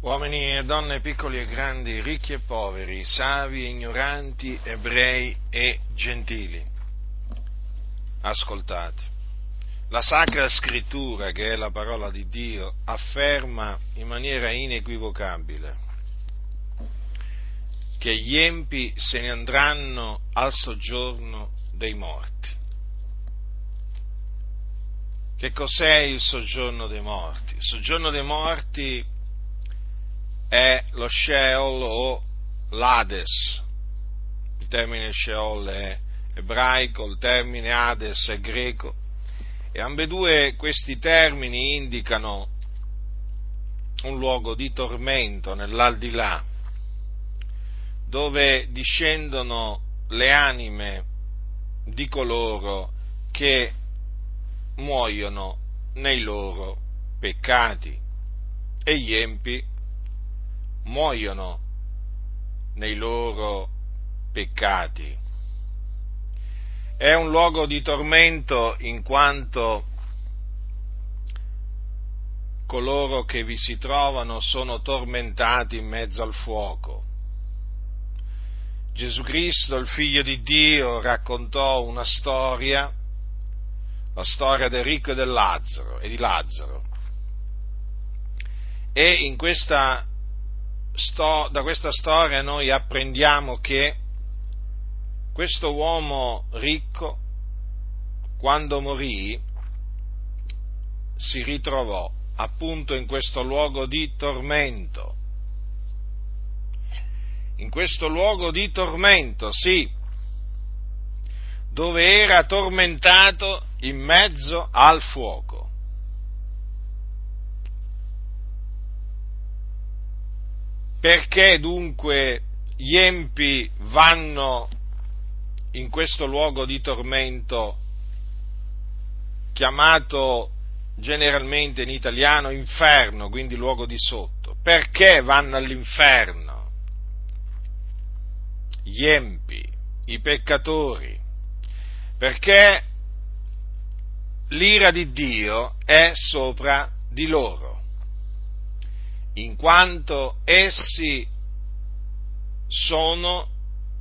uomini e donne piccoli e grandi, ricchi e poveri, savi e ignoranti, ebrei e gentili. Ascoltate. La Sacra Scrittura, che è la parola di Dio, afferma in maniera inequivocabile che gli empi se ne andranno al soggiorno dei morti. Che cos'è il soggiorno dei morti? Il soggiorno dei morti è lo Sheol o l'Ades. Il termine Sheol è ebraico, il termine Hades è greco e ambedue questi termini indicano un luogo di tormento nell'aldilà, dove discendono le anime di coloro che muoiono nei loro peccati e gli empi muoiono nei loro peccati. È un luogo di tormento in quanto coloro che vi si trovano sono tormentati in mezzo al fuoco. Gesù Cristo, il figlio di Dio, raccontò una storia, la storia del ricco e del Lazzaro e di Lazzaro. E in questa sto, da questa storia noi apprendiamo che questo uomo ricco, quando morì, si ritrovò appunto in questo luogo di tormento. In questo luogo di tormento, sì, dove era tormentato in mezzo al fuoco. Perché dunque gli empi vanno in questo luogo di tormento chiamato generalmente in italiano inferno, quindi luogo di sotto? Perché vanno all'inferno? Gli empi, i peccatori, perché l'ira di Dio è sopra di loro in quanto essi sono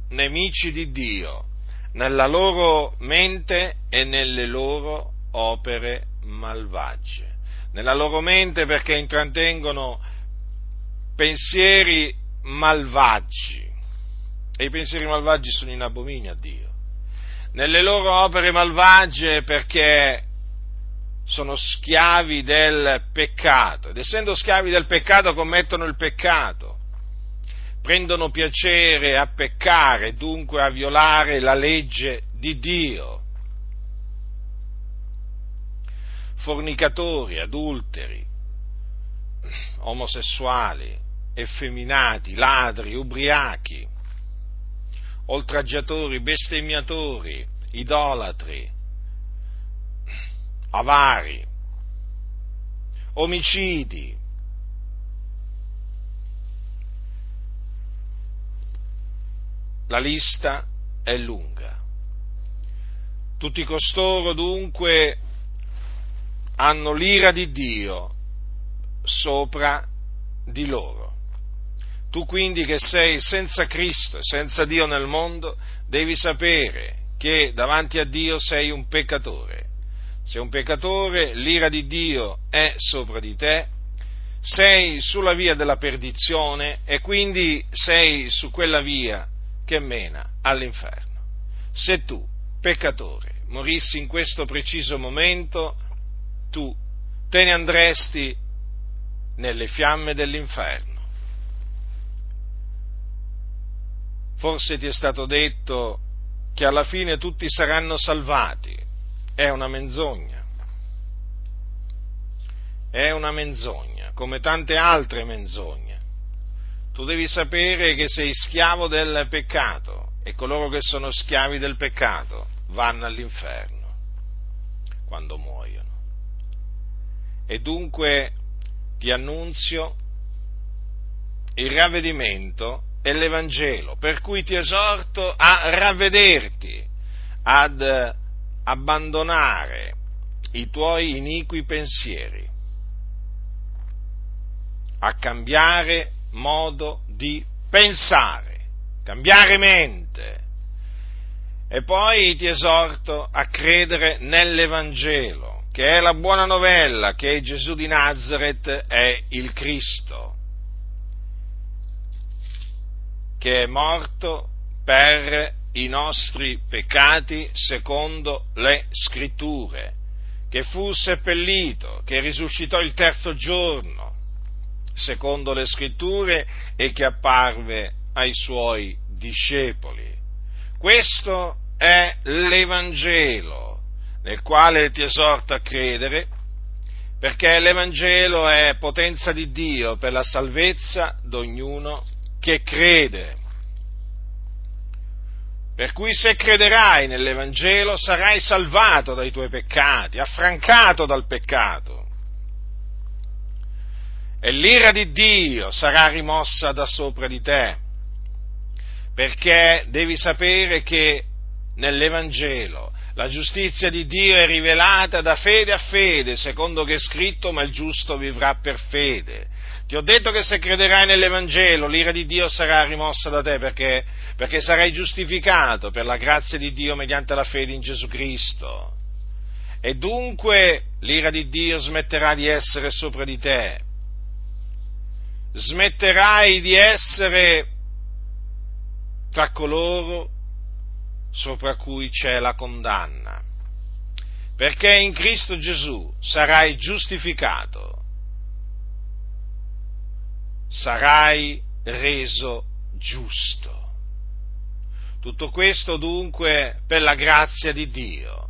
nemici di Dio nella loro mente e nelle loro opere malvagie. Nella loro mente perché intrattengono pensieri malvagi e i pensieri malvagi sono in abominio a Dio. Nelle loro opere malvagie perché sono schiavi del peccato ed essendo schiavi del peccato commettono il peccato, prendono piacere a peccare, dunque a violare la legge di Dio. Fornicatori, adulteri, omosessuali, effeminati, ladri, ubriachi, oltraggiatori, bestemmiatori, idolatri, avari, omicidi. La lista è lunga. Tutti costoro dunque hanno l'ira di Dio sopra di loro. Tu quindi che sei senza Cristo e senza Dio nel mondo, devi sapere che davanti a Dio sei un peccatore sei un peccatore, l'ira di Dio è sopra di te, sei sulla via della perdizione e quindi sei su quella via che mena all'inferno. Se tu, peccatore, morissi in questo preciso momento, tu te ne andresti nelle fiamme dell'inferno. Forse ti è stato detto che alla fine tutti saranno salvati, è una menzogna. È una menzogna, come tante altre menzogne. Tu devi sapere che sei schiavo del peccato e coloro che sono schiavi del peccato vanno all'inferno quando muoiono. E dunque ti annunzio il ravvedimento e l'Evangelo, per cui ti esorto a ravvederti, ad abbandonare i tuoi iniqui pensieri, a cambiare modo di pensare, cambiare mente. E poi ti esorto a credere nell'Evangelo, che è la buona novella che Gesù di Nazareth è il Cristo, che è morto per i nostri peccati secondo le scritture, che fu seppellito, che risuscitò il terzo giorno secondo le scritture e che apparve ai suoi discepoli. Questo è l'Evangelo nel quale ti esorto a credere perché l'Evangelo è potenza di Dio per la salvezza di che crede. Per cui se crederai nell'Evangelo sarai salvato dai tuoi peccati, affrancato dal peccato. E l'ira di Dio sarà rimossa da sopra di te. Perché devi sapere che nell'Evangelo la giustizia di Dio è rivelata da fede a fede, secondo che è scritto, ma il giusto vivrà per fede. Ti ho detto che se crederai nell'Evangelo l'ira di Dio sarà rimossa da te perché, perché sarai giustificato per la grazia di Dio mediante la fede in Gesù Cristo. E dunque l'ira di Dio smetterà di essere sopra di te. Smetterai di essere tra coloro sopra cui c'è la condanna. Perché in Cristo Gesù sarai giustificato sarai reso giusto. Tutto questo dunque per la grazia di Dio.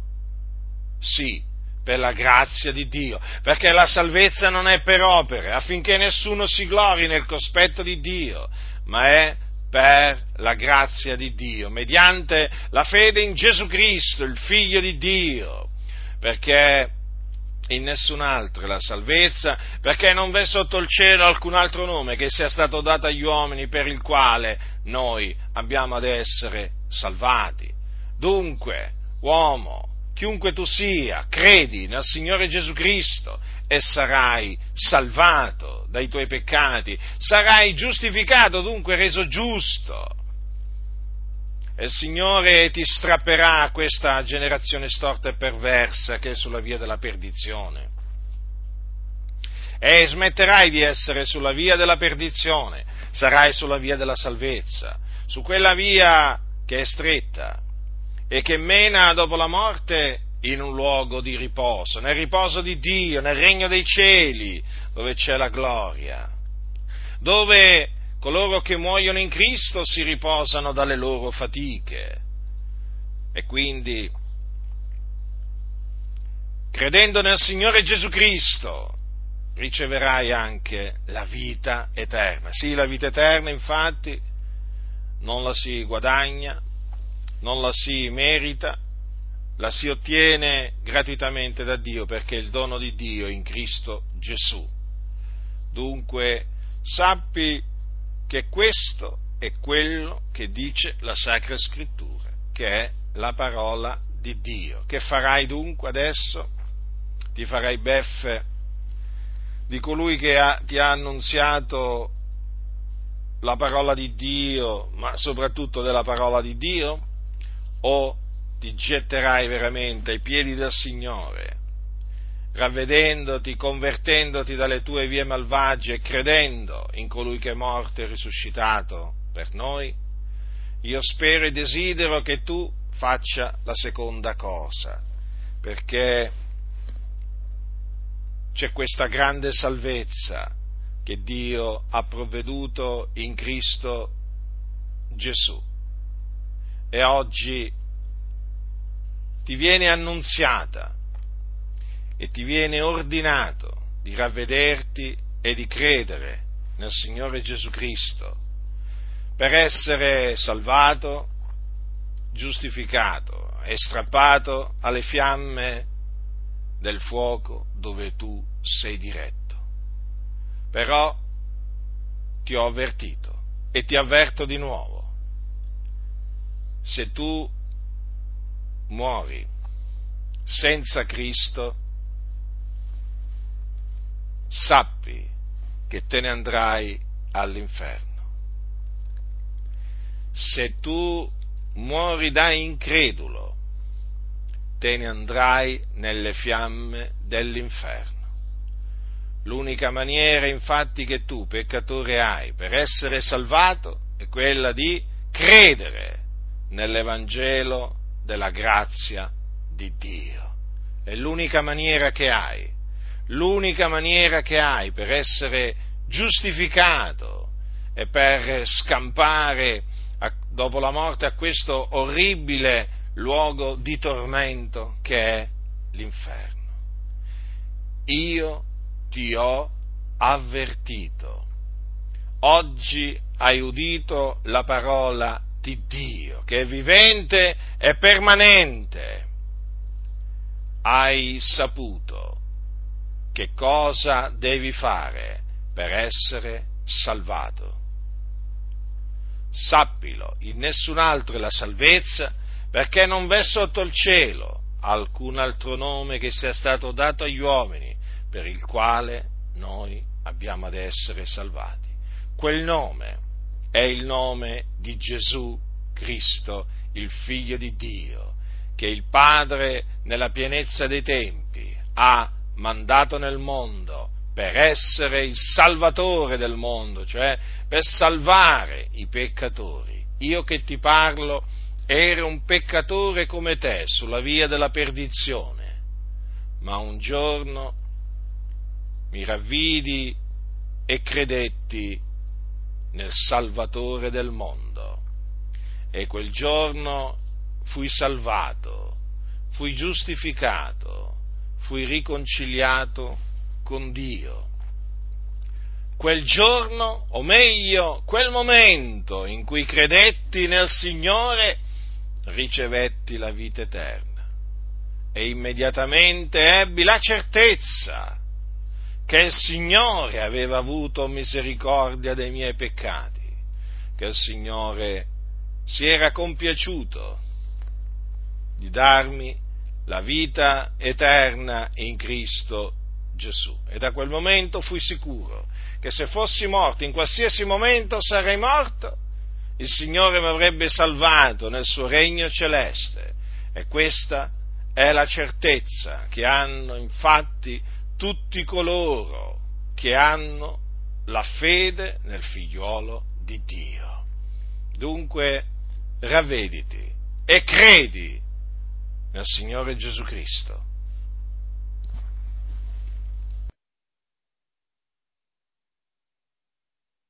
Sì, per la grazia di Dio, perché la salvezza non è per opere, affinché nessuno si glori nel cospetto di Dio, ma è per la grazia di Dio, mediante la fede in Gesù Cristo, il Figlio di Dio, perché in nessun altro è la salvezza, perché non v'è sotto il cielo alcun altro nome che sia stato dato agli uomini per il quale noi abbiamo ad essere salvati. Dunque, uomo, chiunque tu sia, credi nel Signore Gesù Cristo e sarai salvato dai tuoi peccati, sarai giustificato, dunque reso giusto. E il Signore ti strapperà questa generazione storta e perversa che è sulla via della perdizione. E smetterai di essere sulla via della perdizione, sarai sulla via della salvezza, su quella via che è stretta e che mena dopo la morte in un luogo di riposo, nel riposo di Dio, nel regno dei cieli, dove c'è la gloria, dove coloro che muoiono in Cristo si riposano dalle loro fatiche. E quindi, credendo nel Signore Gesù Cristo, riceverai anche la vita eterna. Sì, la vita eterna, infatti, non la si guadagna, non la si merita, la si ottiene gratuitamente da Dio perché è il dono di Dio in Cristo Gesù. Dunque, sappi che questo è quello che dice la Sacra Scrittura, che è la parola di Dio. Che farai dunque adesso? Ti farai beffe di colui che ha, ti ha annunziato la parola di Dio, ma soprattutto della parola di Dio? O ti getterai veramente ai piedi del Signore ravvedendoti, convertendoti dalle tue vie malvagie credendo in colui che è morto e risuscitato per noi, io spero e desidero che tu faccia la seconda cosa, perché c'è questa grande salvezza che Dio ha provveduto in Cristo Gesù. E oggi ti viene annunziata e ti viene ordinato di ravvederti e di credere nel Signore Gesù Cristo per essere salvato, giustificato e strappato alle fiamme del fuoco dove tu sei diretto. Però ti ho avvertito e ti avverto di nuovo. Se tu muori senza Cristo, sappi che te ne andrai all'inferno. Se tu muori da incredulo, te ne andrai nelle fiamme dell'inferno. L'unica maniera infatti che tu, peccatore, hai per essere salvato è quella di credere nell'Evangelo della grazia di Dio. È l'unica maniera che hai, l'unica maniera che hai per essere giustificato e per scampare a, dopo la morte a questo orribile luogo di tormento che è l'inferno. Io ti ho avvertito. Oggi hai udito la parola di Dio, che è vivente e permanente. Hai saputo che cosa devi fare per essere salvato. Sappilo, in nessun altro è la salvezza, perché non v'è sotto il cielo alcun altro nome che sia stato dato agli uomini per il quale noi abbiamo ad essere salvati. Quel nome è il nome di Gesù Cristo, il Figlio di Dio, che il Padre nella pienezza dei tempi ha mandato nel mondo per essere il salvatore del mondo, cioè per salvare i peccatori. Io che ti parlo ero un peccatore come te sulla via della perdizione, ma un giorno mi ravvidi e credetti nel Salvatore del mondo. E quel giorno fui salvato, fui giustificato, fui riconciliato con Dio. Quel giorno, o meglio, quel momento in cui credetti nel Signore, ricevetti la vita eterna e immediatamente ebbi la certezza che il Signore aveva avuto misericordia dei miei peccati, che il Signore si era compiaciuto di darmi la vita eterna in Cristo Gesù. E da quel momento fui sicuro che se fossi morto in qualsiasi momento sarei morto, il Signore mi avrebbe salvato nel suo regno celeste. E questa è la certezza che hanno infatti tutti coloro che hanno la fede nel figliuolo di Dio. Dunque, ravvediti e credi nel Signore Gesù Cristo